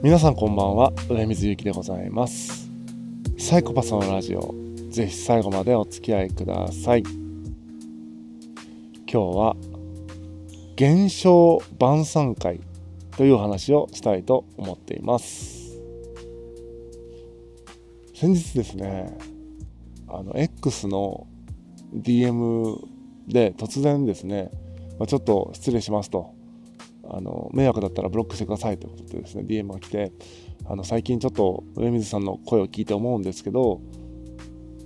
皆さんこんばんは。上水ゆきでございます。サイコパスのラジオ。ぜひ最後までお付き合いください。今日は現象晩餐会という話をしたいと思っています。先日ですねあの X の DM で突然ですね、まあ、ちょっと失礼しますと。あの迷惑だったらブロックしてくださいということでですね DM が来てあの最近ちょっと上水さんの声を聞いて思うんですけど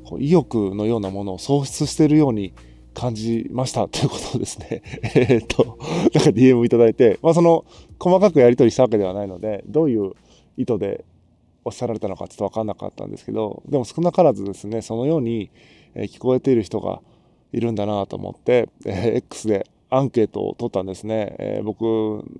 こう意欲のようなものを喪失しているように感じましたということですね。えっと、なんか DM いただいて、まあその細かくやり取りしたわけではないので、どういう意図でおっしゃられたのかちょっと分かんなかったんですけど、でも少なからずですね、そのように聞こえている人がいるんだなと思って、え、X でアンケートを取ったんですね、えー、僕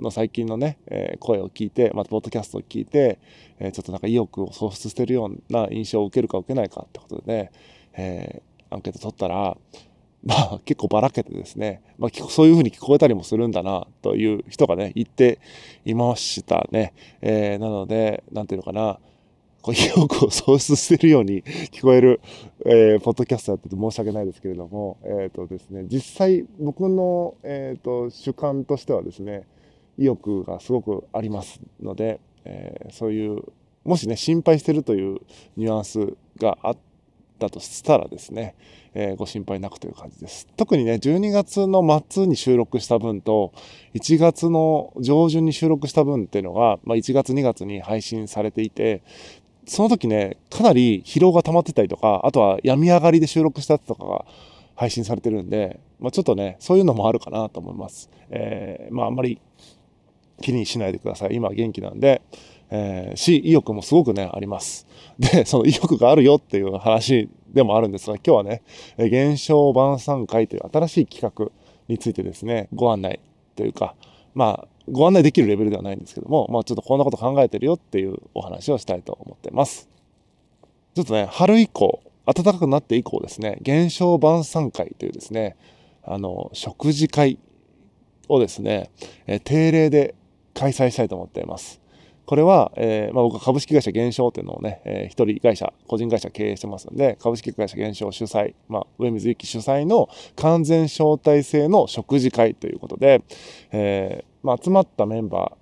の最近のね、えー、声を聞いてまたポッドキャストを聞いて、えー、ちょっとなんか意欲を喪失してるような印象を受けるか受けないかってことでね、えアンケート取ったら まあ結構ばらけてですね、まあ、そういうふうに聞こえたりもするんだなという人がね言っていましたね、えなので何ていうのかなこう意欲を喪失しているように 聞こえる、えー、ポッドキャストやって申し訳ないですけれども、えっ、ー、とですね、実際僕の、えっ、ー、と主観としてはですね、意欲がすごくありますので、えそういう、もしね、心配してるというニュアンスがあったとしたらですね、えご心配なくという感じです。特にね、12月の末に収録した分と、1月の上旬に収録した分っていうのが、まあ、1月2月に配信されていて、その時ね、かなり疲労が溜まってたりとか、あとは病み上がりで収録したやつとかが配信されてるんで、まあ、ちょっとね、そういうのもあるかなと思います。えー、まあ、あんまり気にしないでください。今元気なんで、えー、し、意欲もすごくね、あります。で、その意欲があるよっていう話でもあるんですが、今日はね、現象晩餐会という新しい企画についてですね、ご案内というか、まあ、ご案内できるレベルではないんですけども、まあ、ちょっとこんなこと考えてるよっていうお話をしたいと思ってます。ちょっとね、春以降、暖かくなって以降ですね、現象晩餐会というですね、あの、食事会をですね、え定例で開催したいと思っています。これは、えー、まあ、僕は株式会社現象っていうのをね、えー、一人会社、個人会社経営してますんで、株式会社現象主催、まあ、上水幸主催の完全招待制の食事会ということで、えー、まあ、集まったメンバ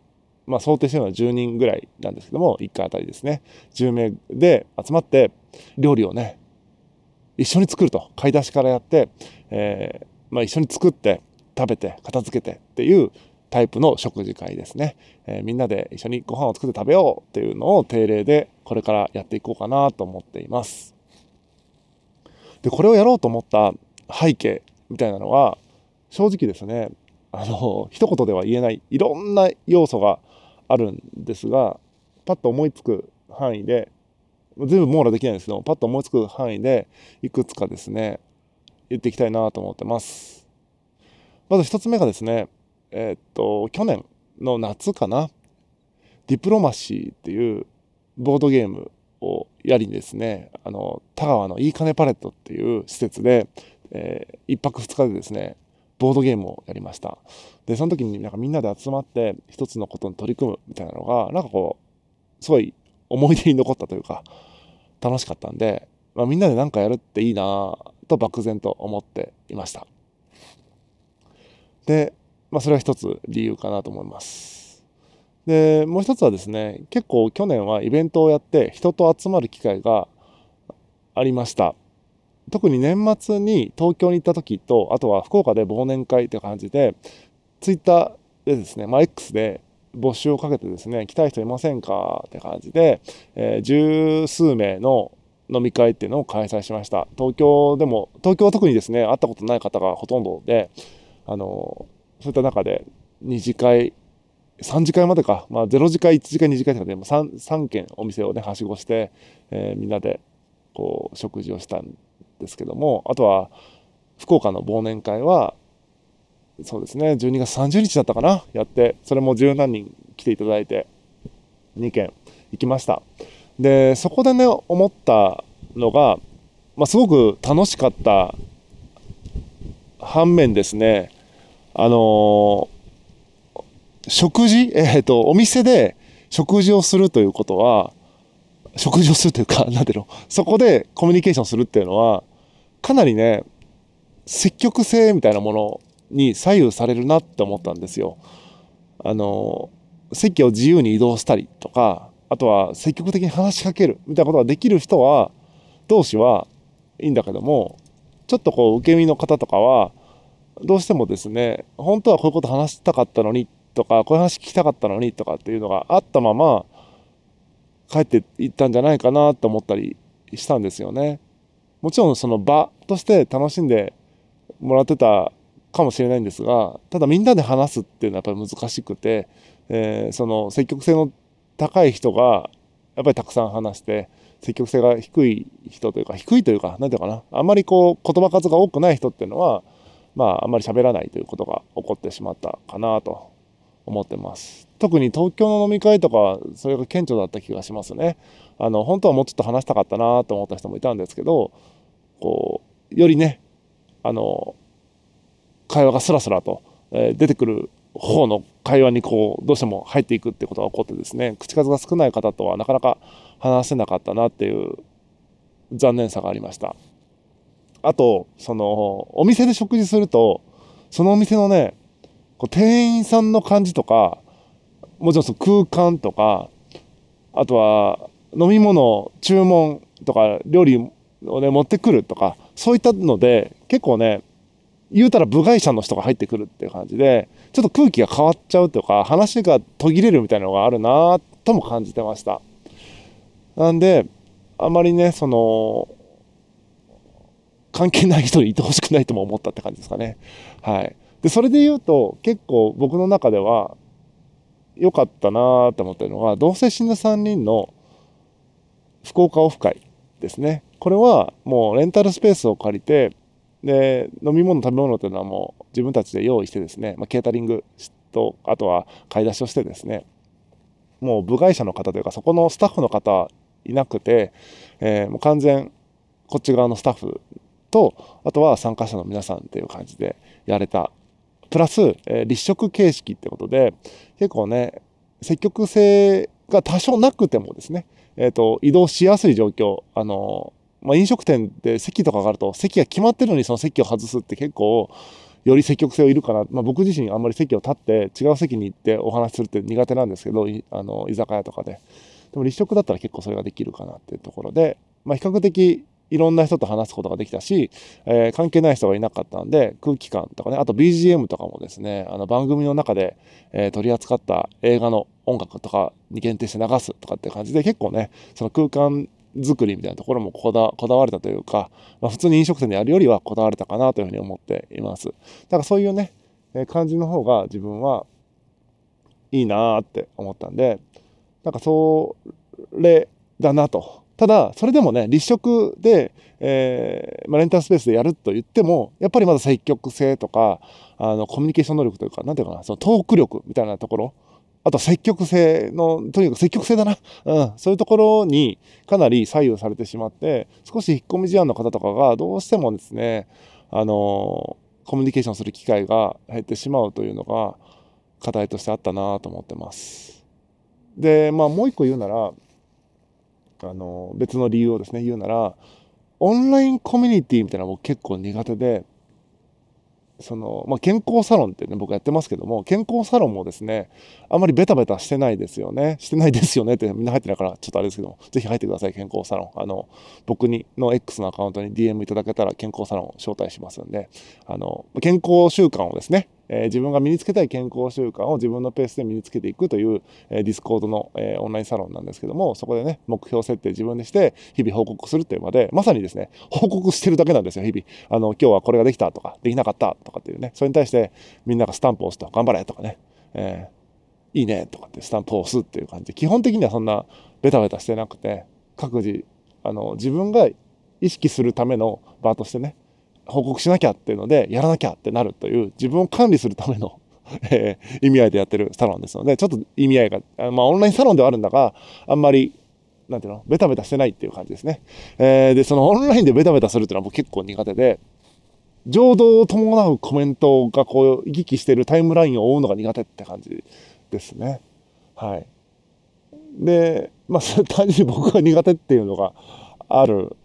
ー、まあ、想定してるのは10人ぐらいなんですけども、1回あたりですね、10名で集まって、料理をね、一緒に作ると、買い出しからやって、えー、まあ、一緒に作って、食べて、片付けてっていうタイプの食事会ですね、えー、みんなで一緒にご飯を作って食べようっていうのを定例でこれからやっていこうかなと思っています。で、これをやろうと思った背景みたいなのは、正直ですね、あの一言では言えないいろんな要素があるんですがパッと思いつく範囲で全部網羅できないんですけどパッと思いつく範囲でいくつかですね言っていきたいなと思ってます。まず1つ目がですねえー、っと去年の夏かなディプロマシーっていうボードゲームをやりにですねあの田川のいい金パレットっていう施設で、えー、1泊2日でですねボードゲームをやりました。で、その時になんかみんなで集まって一つのことに取り組むみたいなのが、なんかこう、すごい思い出に残ったというか、楽しかったんで、まあ、みんなで何かやるっていいなと漠然と思っていました。で、まあ、それは一つ理由かなと思います。で、もう一つはですね、結構去年はイベントをやって人と集まる機会がありました。特に年末に東京に行った時と、あとは福岡で忘年会って感じで、ツイッターでですね、まあ、X で募集をかけてですね、来たい人いませんかって感じで、えー、十数名の飲み会っていうのを開催しました。東京でも、東京は特にですね、会ったことない方がほとんどで、あの、そういった中で2次会、3次会までか、まあ、0次会、1次会、2次会とかでも 3, 3軒お店をね、はしごして、えー、みんなでこう食事をしたんですけどもあとは福岡の忘年会はそうですね12月30日だったかなやってそれも十何人来ていただいて2件行きました。でそこでね思ったのが、まあ、すごく楽しかった反面ですねあのー、食事、えーと、お店で食事をするということは食事をするというか何ていうのそこでコミュニケーションするっていうのはかなりね積極性みたいなものに左右されるなって思ったんですよ。あの席を自由に移動したりとかあとは積極的に話しかけるみたいなことができる人は同士はいいんだけどもちょっとこう受け身の方とかはどうしてもですね本当はこういうこと話したかったのにとかこういう話聞きたかったのにとかっていうのがあったまま帰っていったんじゃないかなと思ったりしたんですよね。もちろんその場として楽しんでもらってたかもしれないんですがただみんなで話すっていうのはやっぱり難しくて、えー、その積極性の高い人がやっぱりたくさん話して積極性が低い人というか低いというか何ていうかな。あんまりこう言葉数が多くない人っていうのはまああんまり喋らないということが起こってしまったかなと思ってます。特に東京の飲み会とかそれが顕著だった気がしますね。あの本当はもうちょっと話したかったなと思った人もいたんですけどこうよりねあの会話がスラスラと、え出てくる方の会話にこうどうしても入っていくってことが起こってですね口数が少ない方とはなかなか話せなかったなっていう残念さがありました。あとそのお店で食事するとそのお店のねこう店員さんの感じとかもちろんその空間とかあとは飲み物注文とか料理をね持ってくるとかそういったので結構ね言うたら部外者の人が入ってくるっていう感じでちょっと空気が変わっちゃうとか話が途切れるみたいなのがあるなとも感じてました。なんであまりねその関係ない人にいてほしくないとも思ったって感じですかね。はい。でそれで言うと結構僕の中では良かったなと思ってるのが同棲死んだ3人の福岡オフ会ですね。これはもうレンタルスペースを借りてで飲み物食べ物というのはもう自分たちで用意してですね、まあ、ケータリングとあとは買い出しをしてですねもう部外者の方というかそこのスタッフの方いなくて、えー、もう完全こっち側のスタッフとあとは参加者の皆さんっていう感じでやれたプラス、え、立食形式ってことで結構ね積極性が多少なくてもですね、えーと、移動しやすい状況あのまあ、飲食店で席とかがあると席が決まってるのにその席を外すって結構より積極性をいるかな、まあ、僕自身あんまり席を立って違う席に行ってお話しするって苦手なんですけどあの居酒屋とかで。でも立食だったら結構それができるかなっていうところで、まあ、比較的いろんな人と話すことができたし、えー、関係ない人がいなかったんで空気感とかねあと BGM とかもですねあの番組の中で、えー、取り扱った映画の音楽とかに限定して流すとかって感じで結構ねその空間作りみたいなところもこだこだわれたというか、まあ、普通に飲食店でやるよりはこだわれたかなというふうに思っています。だからそういうね、え感じの方が自分はいいなって思ったんで、なんかそれだなと。ただ、それでもね、立食で、えー、まあ、レンタルスペースでやると言っても、やっぱりまだ積極性とか、あの、コミュニケーション能力というか、なんていうかな、そのトーク力みたいなところ、あと積極性の、とにかく積極性だな。うん。そういうところにかなり左右されてしまって、少し引っ込み思案の方とかがどうしてもですね、あの、コミュニケーションする機会が減ってしまうというのが課題としてあったなと思ってます。で、まあもう一個言うなら、あの、別の理由をですね、言うなら、オンラインコミュニティみたいなのも結構苦手で、その、まあ、健康サロンってね、僕やってますけども、健康サロンもですね、あんまりベタベタしてないですよね。してないですよねって みんな入ってないから、ちょっとあれですけども、ぜひ入ってください、健康サロン。あの、僕に、の X のアカウントに DM いただけたら健康サロンを招待しますんで、あの、健康習慣をですね、え、自分が身につけたい健康習慣を自分のペースで身につけていくという、えー、 Discord の、え、オンラインサロンなんですけども、そこでね、目標設定自分でして、日々報告するっていうまで、まさにですね、報告してるだけなんですよ、日々。あの、今日はこれができたとか、できなかったとかっていうね、それに対してみんながスタンプを押すと、頑張れとかね、えー、いいねとかってスタンプを押すっていう感じで、基本的にはそんなベタベタしてなくて、各自、あの、自分が意識するための場としてね、報告しなきゃっていうので、やらなきゃってなるという、自分を管理するための、意味合いでやってるサロンですので、ちょっと意味合いが、まあオンラインサロンではあるんだが、あんまり、なんていうの、ベタベタしてないっていう感じですね。えー、で、そのオンラインでベタベタするっていうのは僕結構苦手で、情動を伴うコメントがこう行き来してるタイムラインを追うのが苦手って感じですね。はい。でまあ単純に僕が苦手っていうのがある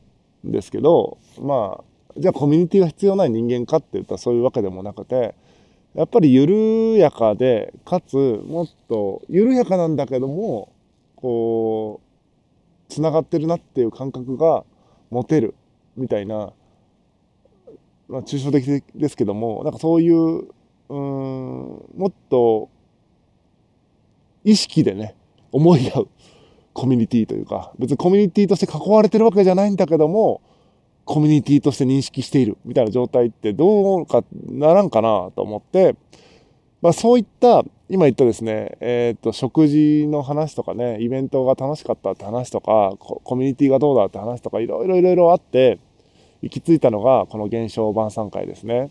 んですけどまあじゃあコミュニティが必要ない人間かって言ったらそういうわけでもなくてやっぱり緩やかでかつもっと緩やかなんだけどもこうつながってるなっていう感覚が持てるみたいな、まあ、抽象的ですけどもなんかそういううんもっと意識でね思い合うコミュニティというか別にコミュニティとして囲われてるわけじゃないんだけどもコミュニティとして認識しているみたいな状態ってどうかならんかなと思って、まあ、そういった今言ったですね、えー、と食事の話とかねイベントが楽しかったって話とかコミュニティがどうだって話とかいろいろいろいろあって行き着いたのがこの現象晩餐会ですね。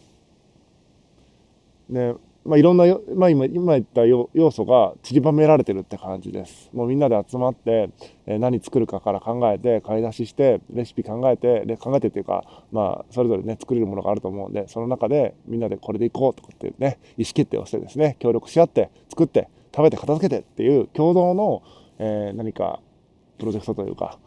ねまあ、いろんな、まあ、今今言った要素が散りばめられてるって感じです。もうみんなで集まって、えー、何作るかから考えて買い出ししてレシピ考えてで考えてっていうか、まあ、それぞれね作れるものがあると思うんでその中でみんなでこれでいこうとかってね意思決定をしてですね協力し合って作って食べて片付けてっていう共同の、えー、何かプロジェクトというか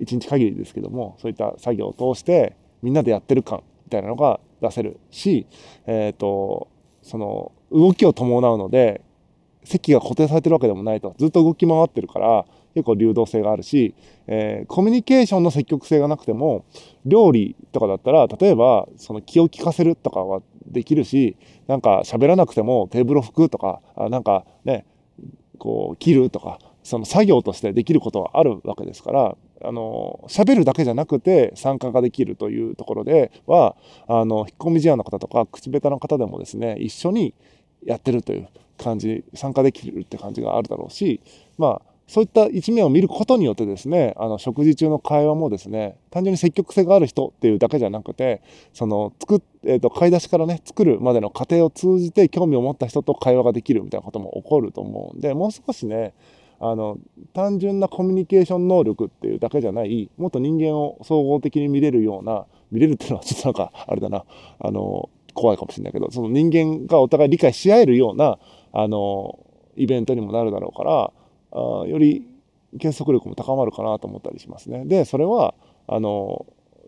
一日限りですけどもそういった作業を通してみんなでやってる感みたいなのが出せるし、えーとその動きを伴うので席が固定されてるわけでもないと。ずっと動き回ってるから結構流動性があるし、えー、コミュニケーションの積極性がなくても料理とかだったら例えばその気を利かせるとかはできるしなんか喋らなくてもテーブルを拭くとかあなんかねこう切るとかその作業としてできることはあるわけですからあの喋るだけじゃなくて参加ができるというところではあの引っ込み思案の方とか口下手な方でもですね一緒にやってるという感じ参加できるって感じがあるだろうしまあそういった一面を見ることによってですねあの食事中の会話もですね単純に積極性がある人っていうだけじゃなくてその作っ、えーと、買い出しからね作るまでの過程を通じて興味を持った人と会話ができるみたいなことも起こると思うんでもう少しねあの単純なコミュニケーション能力っていうだけじゃないもっと人間を総合的に見れるような見れるっていうのはちょっとなんかあれだなあの怖いかもしれないけどその人間がお互い理解し合えるようなあのイベントにもなるだろうからあより結束力も高まるかなと思ったりしますね。でそれはあの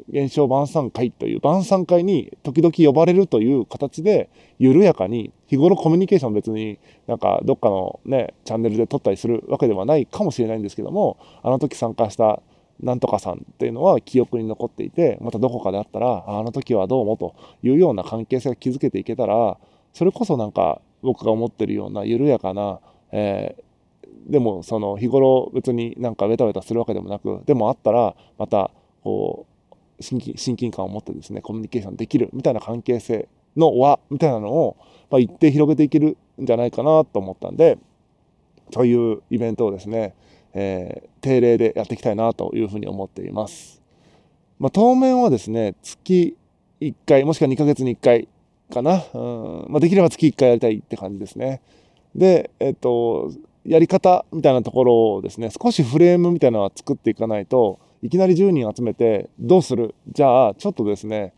現象晩餐会という晩餐会に時々呼ばれるという形で緩やかに日頃コミュニケーション別になんかどっかのねチャンネルで撮ったりするわけではないかもしれないんですけどもあの時参加したなんとかさんっていうのは記憶に残っていてまたどこかであったらあの時はどうもというような関係性が築けていけたらそれこそなんか僕が思ってるような緩やかな、えー、でもその日頃別になんかベタベタするわけでもなくでもあったらまたこう親近親近感を持ってですねコミュニケーションできるみたいな関係性の輪みたいなのを、まあ、一定広げていけるんじゃないかなと思ったんでそういうイベントをですね、えー、定例でやっていきたいなというふうに思っています。まあ、当面はですね月1回もしくは2ヶ月に1回かな、うんまあ、できれば月1回やりたいって感じですね。で、えっ、とやり方みたいなところをですね少しフレームみたいなのは作っていかないといきなり10人集めてどうする？じゃあちょっとですね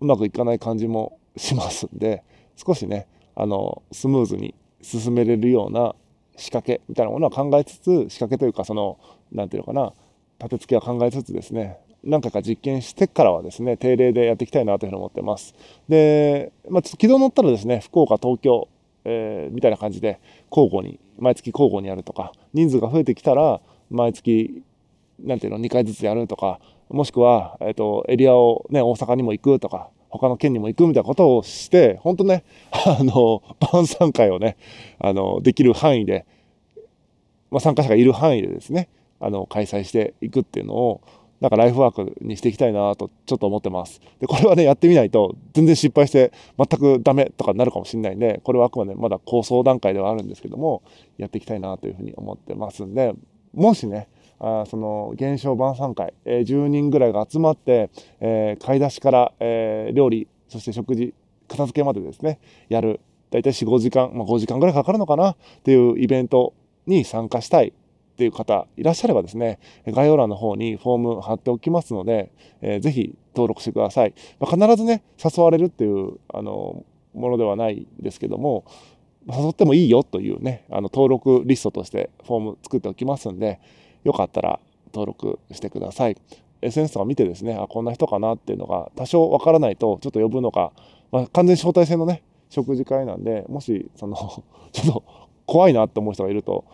うまくいかない感じもしますんで少しねあのスムーズに進めれるような仕掛けみたいなものは考えつつ仕掛けというかその何て言うのかな立て付けは考えつつですね何回か実験してからはですね定例でやっていきたいなというふうに思ってます。で、まあ、ちょっと軌道乗ったらですね福岡東京、えー、みたいな感じで交互に毎月交互にやるとか人数が増えてきたら毎月なんていうの2回ずつやるとかもしくは、えーと、エリアを、ね、大阪にも行くとか他の県にも行くみたいなことをして本当ね あの晩餐会をねあのできる範囲で、まあ、参加者がいる範囲でですねあの開催していくっていうのをなんかライフワークにしていきたいなとちょっと思ってます。で、これはね、やってみないと全然失敗して全くダメとかになるかもしれないんで、これはあくまでまだ構想段階ではあるんですけども、やっていきたいなというふうに思ってますんで、もしね、あその現象晩餐会、えー、10人ぐらいが集まって、えー、買い出しから、えー、料理そして食事片付けまでですねやる。大体45時間、まあ、5時間ぐらいかかるのかな？っていうイベントに参加したい。っていう方いらっしゃればですね概要欄の方にフォーム貼っておきますので、えー、ぜひ登録してください、まあ、必ずね誘われるっていうあのものではないですけども誘ってもいいよというね、あの登録リストとしてフォーム作っておきますんで、よかったら登録してください。SNS とか見てですね、あ、こんな人かなっていうのが多少わからないと、ちょっと呼ぶのが、まあ、完全に招待制のね、食事会なんで、もし、その、ちょっと怖いなって思う人がいると、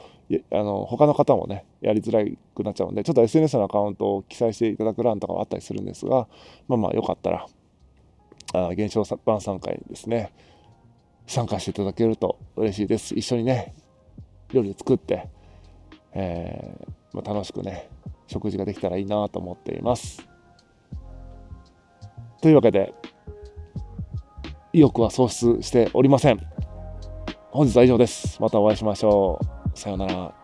あの他の方もね、やりづらくなっちゃうんで、ちょっと SNS のアカウントを記載していただく欄とかはあったりするんですが、まあまあよかったら、あ現象晩餐会にですね、参加していただけると嬉しいです。一緒にね、料理作って、え、まあ、楽しくね、食事ができたらいいなと思っています。というわけで、意欲は喪失しておりません。本日は以上です。またお会いしましょう。さようなら。